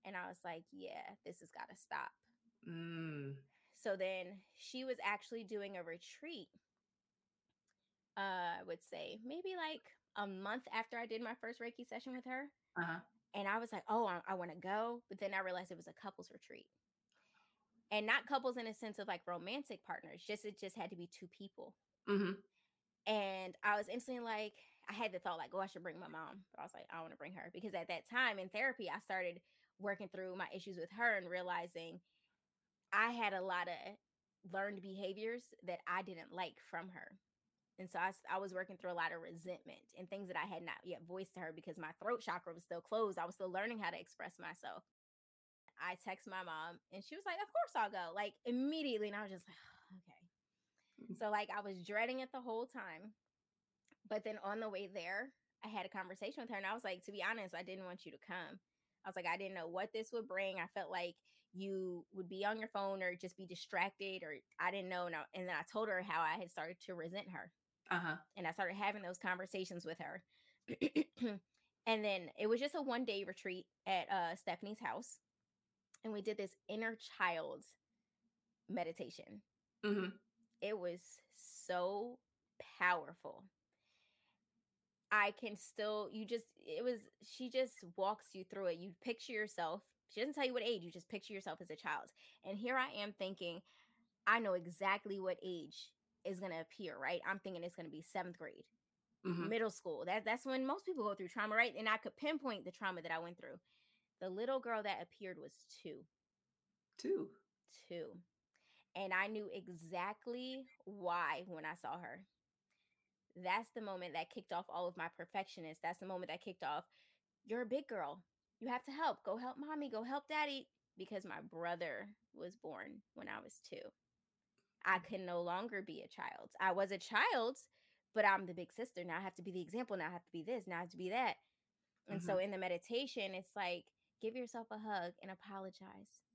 [SPEAKER 2] And I was like, yeah, this has got to stop.
[SPEAKER 1] Mm,
[SPEAKER 2] So then she was actually doing a retreat. Uh, I would say maybe like a month after I did my first Reiki session with her.
[SPEAKER 1] uh-huh.
[SPEAKER 2] And I was like, oh, I, I want to go. But then I realized it was a couples retreat. And not couples in a sense of like romantic partners, just it just had to be two people.
[SPEAKER 1] Hmm
[SPEAKER 2] And I was instantly like, I had the thought like, oh, I should bring my mom. But I was like, I want to bring her because at that time in therapy, I started working through my issues with her and realizing I had a lot of learned behaviors that I didn't like from her. And so I was working through a lot of resentment and things that I had not yet voiced to her because my throat chakra was still closed. I was still learning how to express myself. I text my mom and she was like, Of course I'll go. Like immediately. And I was just like. So like I was dreading it the whole time. But then on the way there, I had a conversation with her and I was like, to be honest, I didn't want you to come. I was like, I didn't know what this would bring. I felt like you would be on your phone or just be distracted or I didn't know. And, I, and then I told her how I had started to resent her
[SPEAKER 1] Uh huh.
[SPEAKER 2] and I started having those conversations with her. and then it was just a one day retreat at uh, Stephanie's house. And we did this inner child meditation.
[SPEAKER 1] Mm-hmm.
[SPEAKER 2] It was so powerful. I can still, you just, it was, she just walks you through it. You picture yourself. She doesn't tell you what age, you just picture yourself as a child. And here I am thinking, I know exactly what age is going to appear, right? I'm thinking it's going to be seventh grade
[SPEAKER 1] Mm-hmm.
[SPEAKER 2] middle school. That that's when most people go through trauma, right? And I could pinpoint the trauma that I went through. The little girl that appeared was two,
[SPEAKER 1] Two.
[SPEAKER 2] two, and I knew exactly why when I saw her. That's the moment that kicked off all of my perfectionist. That's the moment that kicked off. You're a big girl. You have to help. Go help mommy. Go help daddy. Because my brother was born when I was two. I mm. can no longer be a child. I was a child, but I'm the big sister. Now I have to be the example. Now I have to be this. Now I have to be that. And so mm-hmm. in the meditation, it's like give yourself a hug and apologize.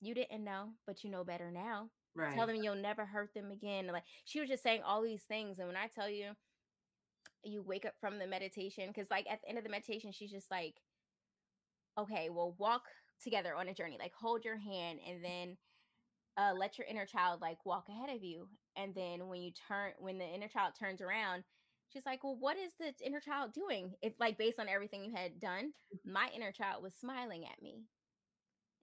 [SPEAKER 2] You didn't know, but you know better now.
[SPEAKER 1] Right.
[SPEAKER 2] Tell them you'll never hurt them again. Like she was just saying all these things. And when I tell you, you wake up from the meditation, because like at the end of the meditation, she's just like, okay, well, walk together on a journey. Like hold your hand and then uh, let your inner child like walk ahead of you. And then when you turn, when the inner child turns around, she's like, well, what is the inner child doing? If like based on everything you had done, my inner child was smiling at me.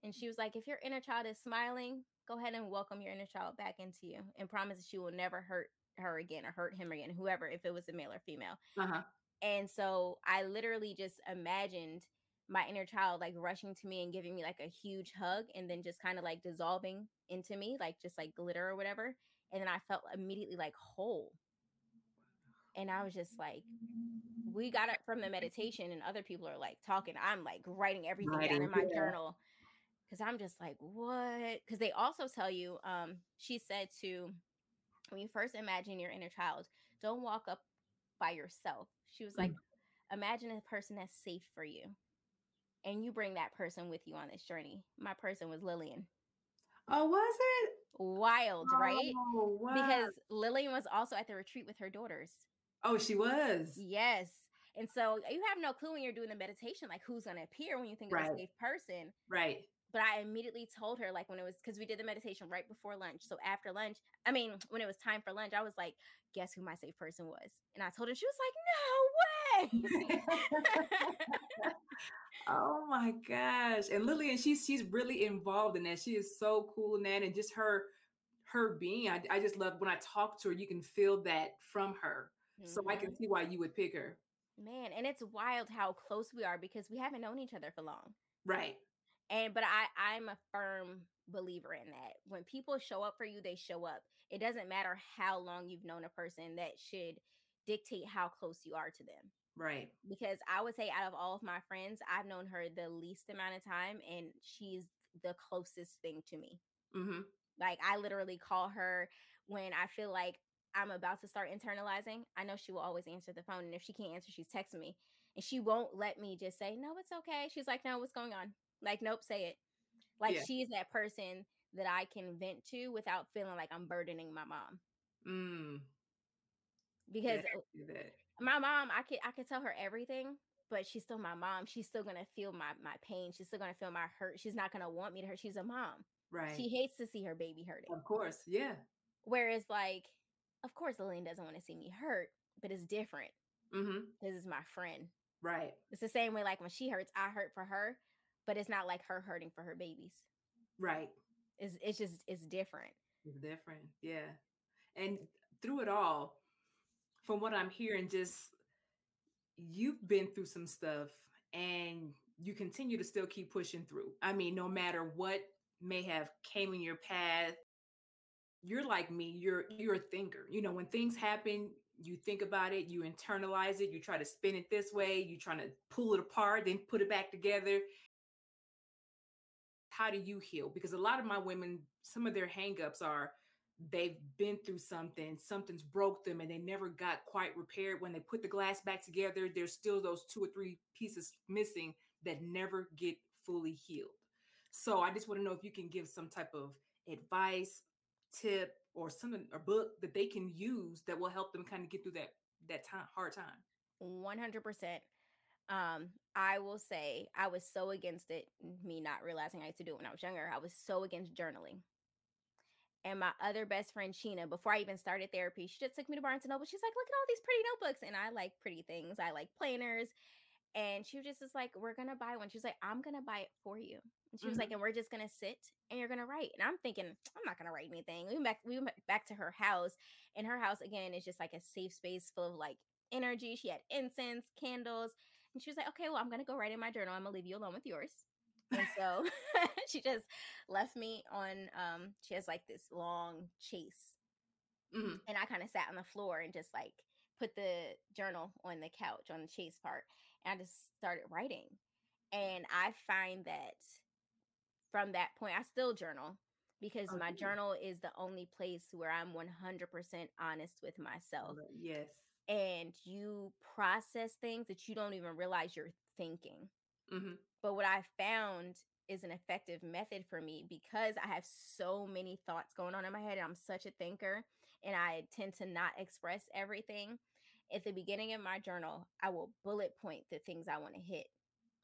[SPEAKER 2] And she was like, if your inner child is smiling, go ahead and welcome your inner child back into you and promise that she will never hurt her again or hurt him again, whoever, if it was a male or female.
[SPEAKER 1] Uh-huh.
[SPEAKER 2] And so I literally just imagined my inner child like rushing to me and giving me like a huge hug and then just kind of like dissolving into me, like just like glitter or whatever. And then I felt immediately like whole. And I was just like, we got up from the meditation and other people are like talking. I'm like writing everything down in my
[SPEAKER 1] yeah.
[SPEAKER 2] journal because I'm just like, what? Because they also tell you, um, she said to when you first imagine your inner child, don't walk up by yourself. She was like, imagine a person that's safe for you. And you bring that person with you on this journey. My person was Lillian.
[SPEAKER 1] Oh, was it?
[SPEAKER 2] Wild, right?
[SPEAKER 1] Oh, wow.
[SPEAKER 2] Because Lillian was also at the retreat with her daughters.
[SPEAKER 1] oh, she was.
[SPEAKER 2] Yes. And so you have no clue when you're doing the meditation, like who's going to appear when you think of
[SPEAKER 1] Right.
[SPEAKER 2] a safe person.
[SPEAKER 1] Right.
[SPEAKER 2] But I immediately told her, like when it was because we did the meditation right before lunch. So after lunch, I mean, when it was time for lunch, I was like, guess who my safe person was? And I told her, she was like, no way.
[SPEAKER 1] oh my gosh. And Lillian, she's she's really involved in that. She is so cool in that. And just her her being. I, I just love when I talk to her, you can feel that from her. So I can mm-hmm. see why you would pick her.
[SPEAKER 2] Man, and it's wild how close we are because we haven't known each other for long.
[SPEAKER 1] Right.
[SPEAKER 2] And but I I'm a firm believer in that. When people show up for you, they show up. It doesn't matter how long you've known a person that should dictate how close you are to them.
[SPEAKER 1] Right.
[SPEAKER 2] Because I would say out of all of my friends, I've known her the least amount of time and she's the closest thing to me.
[SPEAKER 1] Mm-hmm.
[SPEAKER 2] Like I literally call her when I feel like I'm about to start internalizing. I know she will always answer the phone. And if she can't answer, she's texting me. And she won't let me just say, No, it's okay. She's like, No, what's going on? Like, nope, say it. Like
[SPEAKER 1] Yeah.
[SPEAKER 2] she's that person that I can vent to without feeling like I'm burdening my mom.
[SPEAKER 1] Mm.
[SPEAKER 2] Because
[SPEAKER 1] yeah,
[SPEAKER 2] uh,
[SPEAKER 1] can see that.
[SPEAKER 2] my mom, I could I could tell her everything, but she's still my mom. She's still gonna feel my my pain. She's still gonna feel my hurt. She's not gonna want me to hurt. She's a mom.
[SPEAKER 1] Right.
[SPEAKER 2] She hates to see her baby hurting.
[SPEAKER 1] of course. Yeah.
[SPEAKER 2] Whereas, like, of course, Lillian doesn't want to see me hurt, but it's different.
[SPEAKER 1] Mm-hmm.
[SPEAKER 2] This is my friend.
[SPEAKER 1] Right.
[SPEAKER 2] It's the same way, like when she hurts, I hurt for her, but it's not like her hurting for her babies.
[SPEAKER 1] Right.
[SPEAKER 2] It's it's just it's different.
[SPEAKER 1] It's different. Yeah. And through it all, from what I'm hearing, just you've been through some stuff and you continue to still keep pushing through. I mean, no matter what may have came in your path, you're like me, you're you're a thinker. You know, when things happen, you think about it, you internalize it, you try to spin it this way, you trying to pull it apart, then put it back together. How do you heal? Because a lot of my women, some of their hangups are they've been through something, something's broke them, and they never got quite repaired. When they put the glass back together, there's still those two or three pieces missing that never get fully healed. So I just want to know if you can give some type of advice, tip, or something, a book that they can use that will help them kind of get through that that time hard time.
[SPEAKER 2] 100%. Um, I will say I was so against it, me not realizing I used to do it when I was younger. I was so against journaling. And my other best friend, Sheena, before I even started therapy, she just took me to Barnes and Noble. She's like, look at all these pretty notebooks. And I like pretty things. I like planners. And she was just like, we're going to buy one. She was like, I'm going to buy it for you. And she was like,
[SPEAKER 1] Mhm.
[SPEAKER 2] and we're just going to sit and you're going to write. And I'm thinking, I'm not going to write anything. We went back, we went back to her house. And her house, again, is just like a safe space full of like energy. She had incense, candles. And she was like, okay, well, I'm going to go write in my journal. I'm going to leave you alone with yours. And so she just left me on, um, she has like this long chase
[SPEAKER 1] Mhm.
[SPEAKER 2] and I kind of sat on the floor and just like put the journal on the couch on the chase part and I just started writing. And I find that from that point, I still journal because
[SPEAKER 1] Oh,
[SPEAKER 2] my
[SPEAKER 1] good.
[SPEAKER 2] journal is the only place where I'm 100% honest with myself.
[SPEAKER 1] Yes.
[SPEAKER 2] And you process things that you don't even realize you're thinking.
[SPEAKER 1] hmm
[SPEAKER 2] But what I found is an effective method for me because I have so many thoughts going on in my head. And I'm such a thinker and I tend to not express everything. At the beginning of my journal, I will bullet point the things I want to hit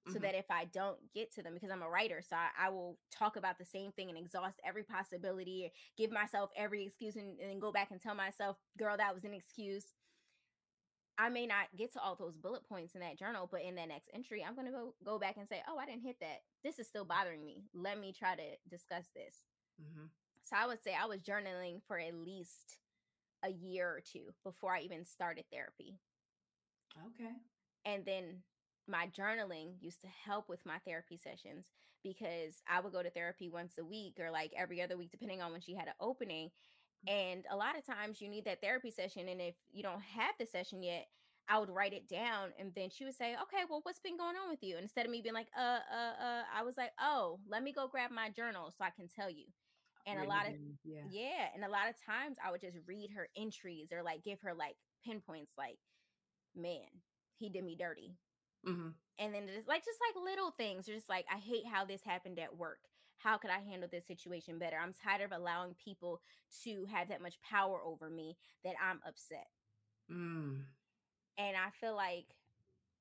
[SPEAKER 2] so
[SPEAKER 1] Mhm.
[SPEAKER 2] that if I don't get to them, because I'm a writer, so I, I will talk about the same thing and exhaust every possibility, give myself every excuse, and, and then go back and tell myself, girl, that was an excuse. I may not get to all those bullet points in that journal, but in that next entry, I'm gonna go go back and say, "Oh, I didn't hit that. This is still bothering me. Let me try to discuss this."
[SPEAKER 1] hmm
[SPEAKER 2] So I would say I was journaling for at least a year or two before I even started therapy,
[SPEAKER 1] Okay.
[SPEAKER 2] and then my journaling used to help with my therapy sessions because I would go to therapy once a week or like every other week, depending on when she had an opening. And a lot of times you need that therapy session. And if you don't have the session yet, I would write it down and then she would say, Okay, well, what's been going on with you? And instead of me being like, uh, uh, uh, I was like, Oh, let me go grab my journal so I can tell you. And a lot of
[SPEAKER 1] yeah.
[SPEAKER 2] yeah, and a lot of times I would just read her entries or like give her like pinpoints like, man, he did me dirty
[SPEAKER 1] hmm
[SPEAKER 2] and then just like just like little things just like i hate how this happened at work how could i handle this situation better i'm tired of allowing people to have that much power over me that i'm upset
[SPEAKER 1] Mm.
[SPEAKER 2] and i feel like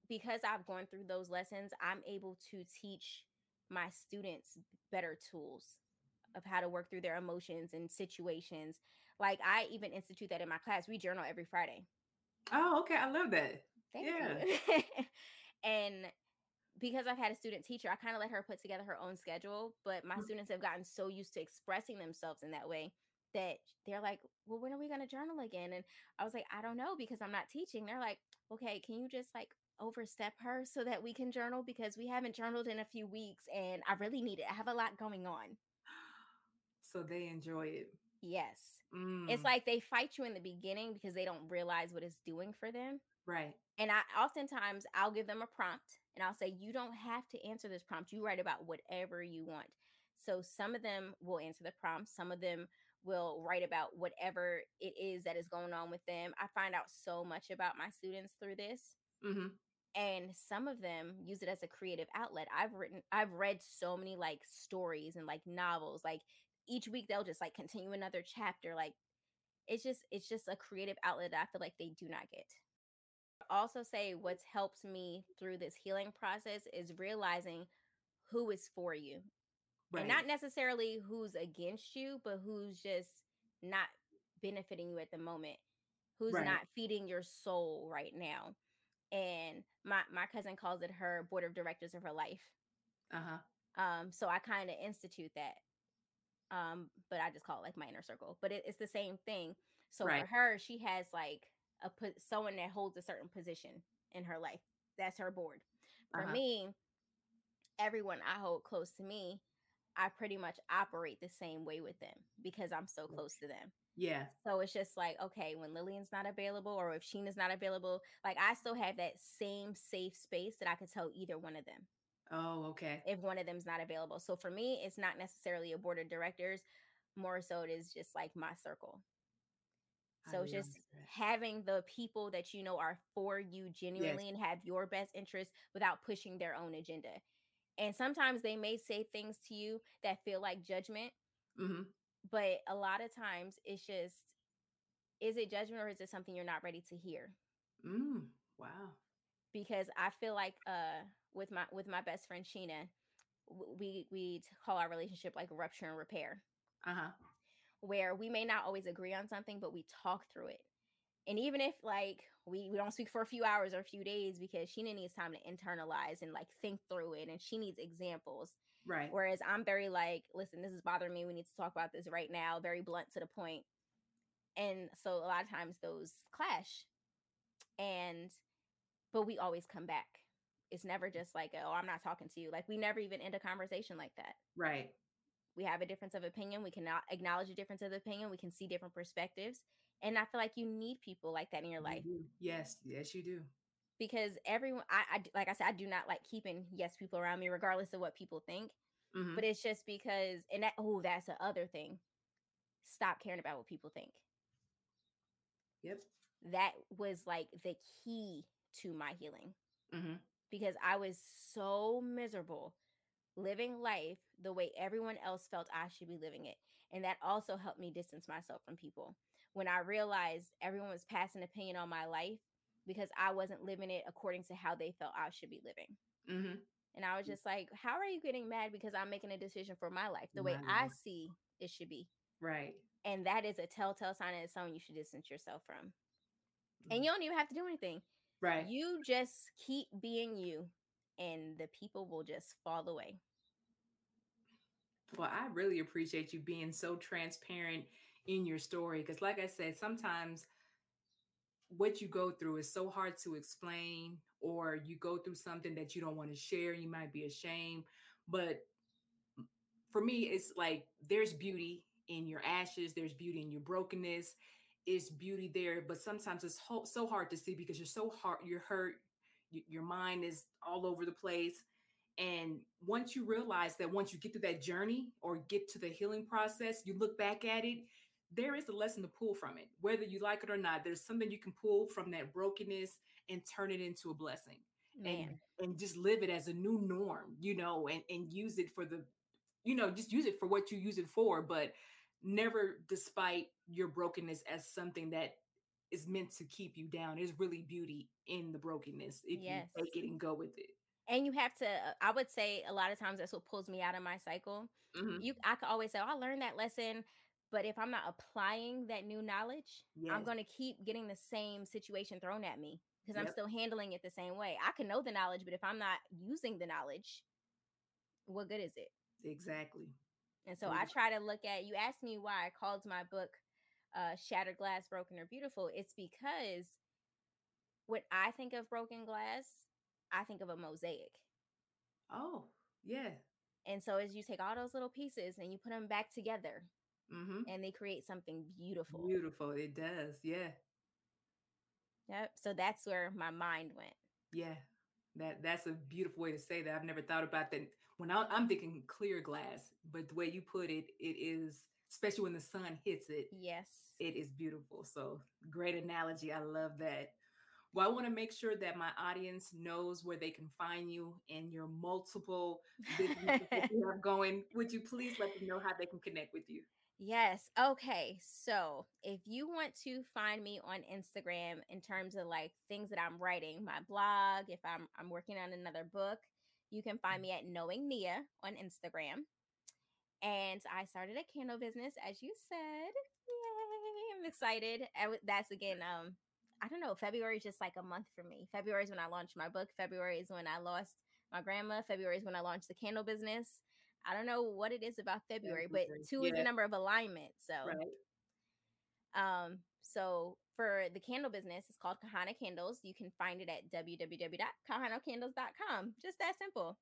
[SPEAKER 2] because i've gone through those lessons i'm able to teach my students better tools of how to work through their emotions and situations like i even institute that in my class we journal every friday
[SPEAKER 1] Oh, okay. I love that.
[SPEAKER 2] Thank
[SPEAKER 1] Yeah.
[SPEAKER 2] you. and because I've had a student teacher, I kind of let her put together her own schedule. But my
[SPEAKER 1] Mm.
[SPEAKER 2] students have gotten so used to expressing themselves in that way that they're like, well, when are we going to journal again? And I was like, I don't know because I'm not teaching. They're like, okay, can you just like overstep her so that we can journal? Because we haven't journaled in a few weeks and I really need it. I have a lot going on.
[SPEAKER 1] So they enjoy it.
[SPEAKER 2] Yes.
[SPEAKER 1] Mm.
[SPEAKER 2] It's like they fight you in the beginning because they don't realize what it's doing for them.
[SPEAKER 1] right.
[SPEAKER 2] And I oftentimes I'll give them a prompt and I'll say, you don't have to answer this prompt. You write about whatever you want. So some of them will answer the prompt, some of them will write about whatever it is that is going on with them. I find out so much about my students through this.
[SPEAKER 1] hmm
[SPEAKER 2] And some of them use it as a creative outlet. I've written, I've read so many like stories and like novels. Like each week they'll just like continue another chapter. Like it's just, it's just a creative outlet that I feel like they do not get also say what's helped me through this healing process is realizing who is for you
[SPEAKER 1] Right.
[SPEAKER 2] and not necessarily who's against you but who's just not benefiting you at the moment who's
[SPEAKER 1] Right.
[SPEAKER 2] not feeding your soul right now and my my cousin calls it her board of directors of her life
[SPEAKER 1] uh huh.
[SPEAKER 2] um so i kind of institute that um but i just call it like my inner circle but it, it's the same thing so
[SPEAKER 1] Right.
[SPEAKER 2] for her she has like a put someone that holds a certain position in her life that's her board for
[SPEAKER 1] Uh-huh.
[SPEAKER 2] me everyone i hold close to me I pretty much operate the same way with them because I'm so close to them.
[SPEAKER 1] Yeah.
[SPEAKER 2] So it's just like, okay, when Lillian's not available or if Sheena's not available, like I still have that same safe space that I could tell either one of them
[SPEAKER 1] Oh, okay.
[SPEAKER 2] if one of them's not available. So for me, it's not necessarily a board of directors, more so it is just like my circle. So it's just
[SPEAKER 1] that.
[SPEAKER 2] having the people that you know are for you genuinely and have your best interest without pushing their own agenda. And sometimes they may say things to you that feel like judgment,
[SPEAKER 1] Mhm.
[SPEAKER 2] but a lot of times it's just is it judgment or is it something you're not ready to hear?
[SPEAKER 1] Mm. Wow.
[SPEAKER 2] Because I feel like uh with my with my best friend Sheena, we we call our relationship like rupture and repair.
[SPEAKER 1] Uh-huh.
[SPEAKER 2] Where we may not always agree on something, but we talk through it. And even if like we, we don't speak for a few hours or a few days because Sheena needs time to internalize and like think through it and she needs examples.
[SPEAKER 1] Right.
[SPEAKER 2] Whereas I'm very like, listen, this is bothering me. We need to talk about this right now, very blunt to the point. And so a lot of times those clash. And but we always come back. It's never just like, oh, I'm not talking to you. Like we never even end a conversation like that
[SPEAKER 1] Right.
[SPEAKER 2] We have a difference of opinion we cannot acknowledge a difference of opinion we can see different perspectives and i feel like you need people like that in your life
[SPEAKER 1] do. Yes. Yes, you do.
[SPEAKER 2] because everyone I, I, like i said i do not like keeping yes people around me regardless of what people think
[SPEAKER 1] Mhm.
[SPEAKER 2] but it's just because and that oh that's the other thing stop caring about what people think
[SPEAKER 1] Yep.
[SPEAKER 2] that was like the key to my healing
[SPEAKER 1] Mm-hmm.
[SPEAKER 2] because I was so miserable living life the way everyone else felt I should be living it. And that also helped me distance myself from people. When I realized everyone was passing opinion on my life because I wasn't living it according to how they felt I should be living.
[SPEAKER 1] Mm-hmm.
[SPEAKER 2] And I was just like, how are you getting mad because I'm making a decision for my life the way I see it should be?
[SPEAKER 1] Right.
[SPEAKER 2] And that is a telltale sign that it's someone you should distance yourself from. And
[SPEAKER 1] Mhm.
[SPEAKER 2] you don't even have to do anything.
[SPEAKER 1] Right.
[SPEAKER 2] You just keep being you, and the people will just fall away.
[SPEAKER 1] Well, I really appreciate you being so transparent in your story because, like I said, sometimes what you go through is so hard to explain, or you go through something that you don't want to share. You might be ashamed. But for me, it's like there's beauty in your ashes, there's beauty in your brokenness, it's beauty there. But sometimes it's ho- so hard to see because you're so hard, you're hurt, y- your mind is all over the place. And once you realize that once you get through that journey or get to the healing process, you look back at it, there is a lesson to pull from it. Whether you like it or not, there's something you can pull from that brokenness and turn it into a blessing
[SPEAKER 2] Man,
[SPEAKER 1] and and just live it as a new norm, you know, and, and use it for the, you know, just use it for what you use it for, but never despite your brokenness as something that is meant to keep you down. There's really beauty in the brokenness if
[SPEAKER 2] Yes.
[SPEAKER 1] you take it and go with it.
[SPEAKER 2] And you have to. I would say a lot of times that's what pulls me out of my cycle.
[SPEAKER 1] Mhm.
[SPEAKER 2] You, I could always say, oh, I learned that lesson, but if I'm not applying that new knowledge, I'm going to keep getting the same situation thrown at me because I'm still handling it the same way. I can know the knowledge, but if I'm not using the knowledge, what good is it?
[SPEAKER 1] Exactly.
[SPEAKER 2] And so
[SPEAKER 1] Yeah.
[SPEAKER 2] I try to look at you asked me why I called my book uh Shattered Glass Broken or Beautiful. It's because when I think of broken glass, I think of a mosaic.
[SPEAKER 1] Oh, yeah.
[SPEAKER 2] And so as you take all those little pieces and you put them back together
[SPEAKER 1] Mm-hmm.
[SPEAKER 2] and they create something beautiful.
[SPEAKER 1] Beautiful. It does. Yeah.
[SPEAKER 2] Yep. So that's where my mind went.
[SPEAKER 1] Yeah. That that's a beautiful way to say that. I've never thought about that. When I, I'm thinking clear glass, but the way you put it, it is especially when the sun hits it,
[SPEAKER 2] Yes.
[SPEAKER 1] it is beautiful. So great analogy. I love that. Well, I want to make sure that my audience knows where they can find you and your multiple businesses you have going. Would you please let them know how they can connect with you?
[SPEAKER 2] Yes. Okay. So if you want to find me on Instagram in terms of like things that I'm writing, my blog, if I'm I'm working on another book, you can find me at Knowing Nia on Instagram. And I started a candle business, as you said. Yay! I'm excited. I w- That's again, um, I don't know. February is just like a month for me. February is when I launched my book. February is when I lost my grandma. February is when I launched the candle business. I don't know what it is about February, but two is
[SPEAKER 1] yeah.
[SPEAKER 2] the number of alignment. So,
[SPEAKER 1] Right.
[SPEAKER 2] um, so for the candle business, it's called Kahana Kandles. You can find it at www.kahanakandles.com. Just that simple.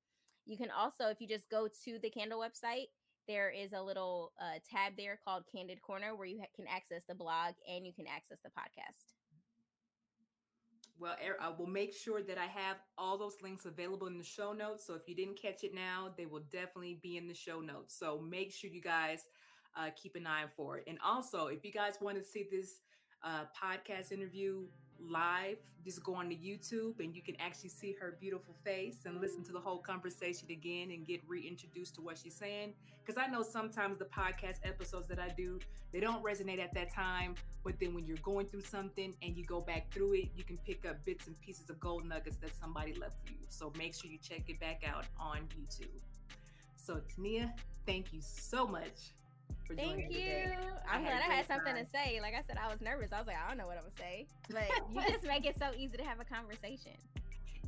[SPEAKER 2] You can also, if you just go to the candle website, there is a little uh, tab there called Candid Corner where you ha- can access the blog and you can access the podcast.
[SPEAKER 1] Well, I will make sure that I have all those links available in the show notes. So if you didn't catch it now, they will definitely be in the show notes. So make sure you guys uh, keep an eye for it. And also, if you guys want to see this uh, podcast interview live, just go on to YouTube and you can actually see her beautiful face and listen mm. to the whole conversation again and get reintroduced to what she's saying. Because I know sometimes the podcast episodes that I do, they don't resonate at that time. But then when you're going through something and you go back through it, you can pick up bits and pieces of gold nuggets that somebody left for you. So make sure you check it back out on YouTube. So, Tynia, thank you so much
[SPEAKER 2] Thank you. I'm glad I had something time. to say. Like I said, I was nervous. I was like, I don't know what I'm gonna say, but you just make it so easy to have a conversation.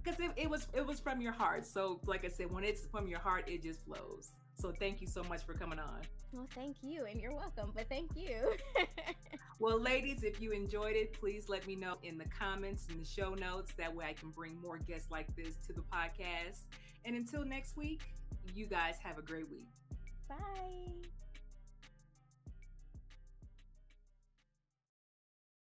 [SPEAKER 1] Because it, it was it was from your heart. So, like I said, when it's from your heart, it just flows. So, thank you so much for coming on.
[SPEAKER 2] Well, thank you, and you're welcome. But thank you.
[SPEAKER 1] well, ladies, if you enjoyed it, please let me know in the comments in the show notes. That way, I can bring more guests like this to the podcast. And until next week, you guys have a great week.
[SPEAKER 2] Bye.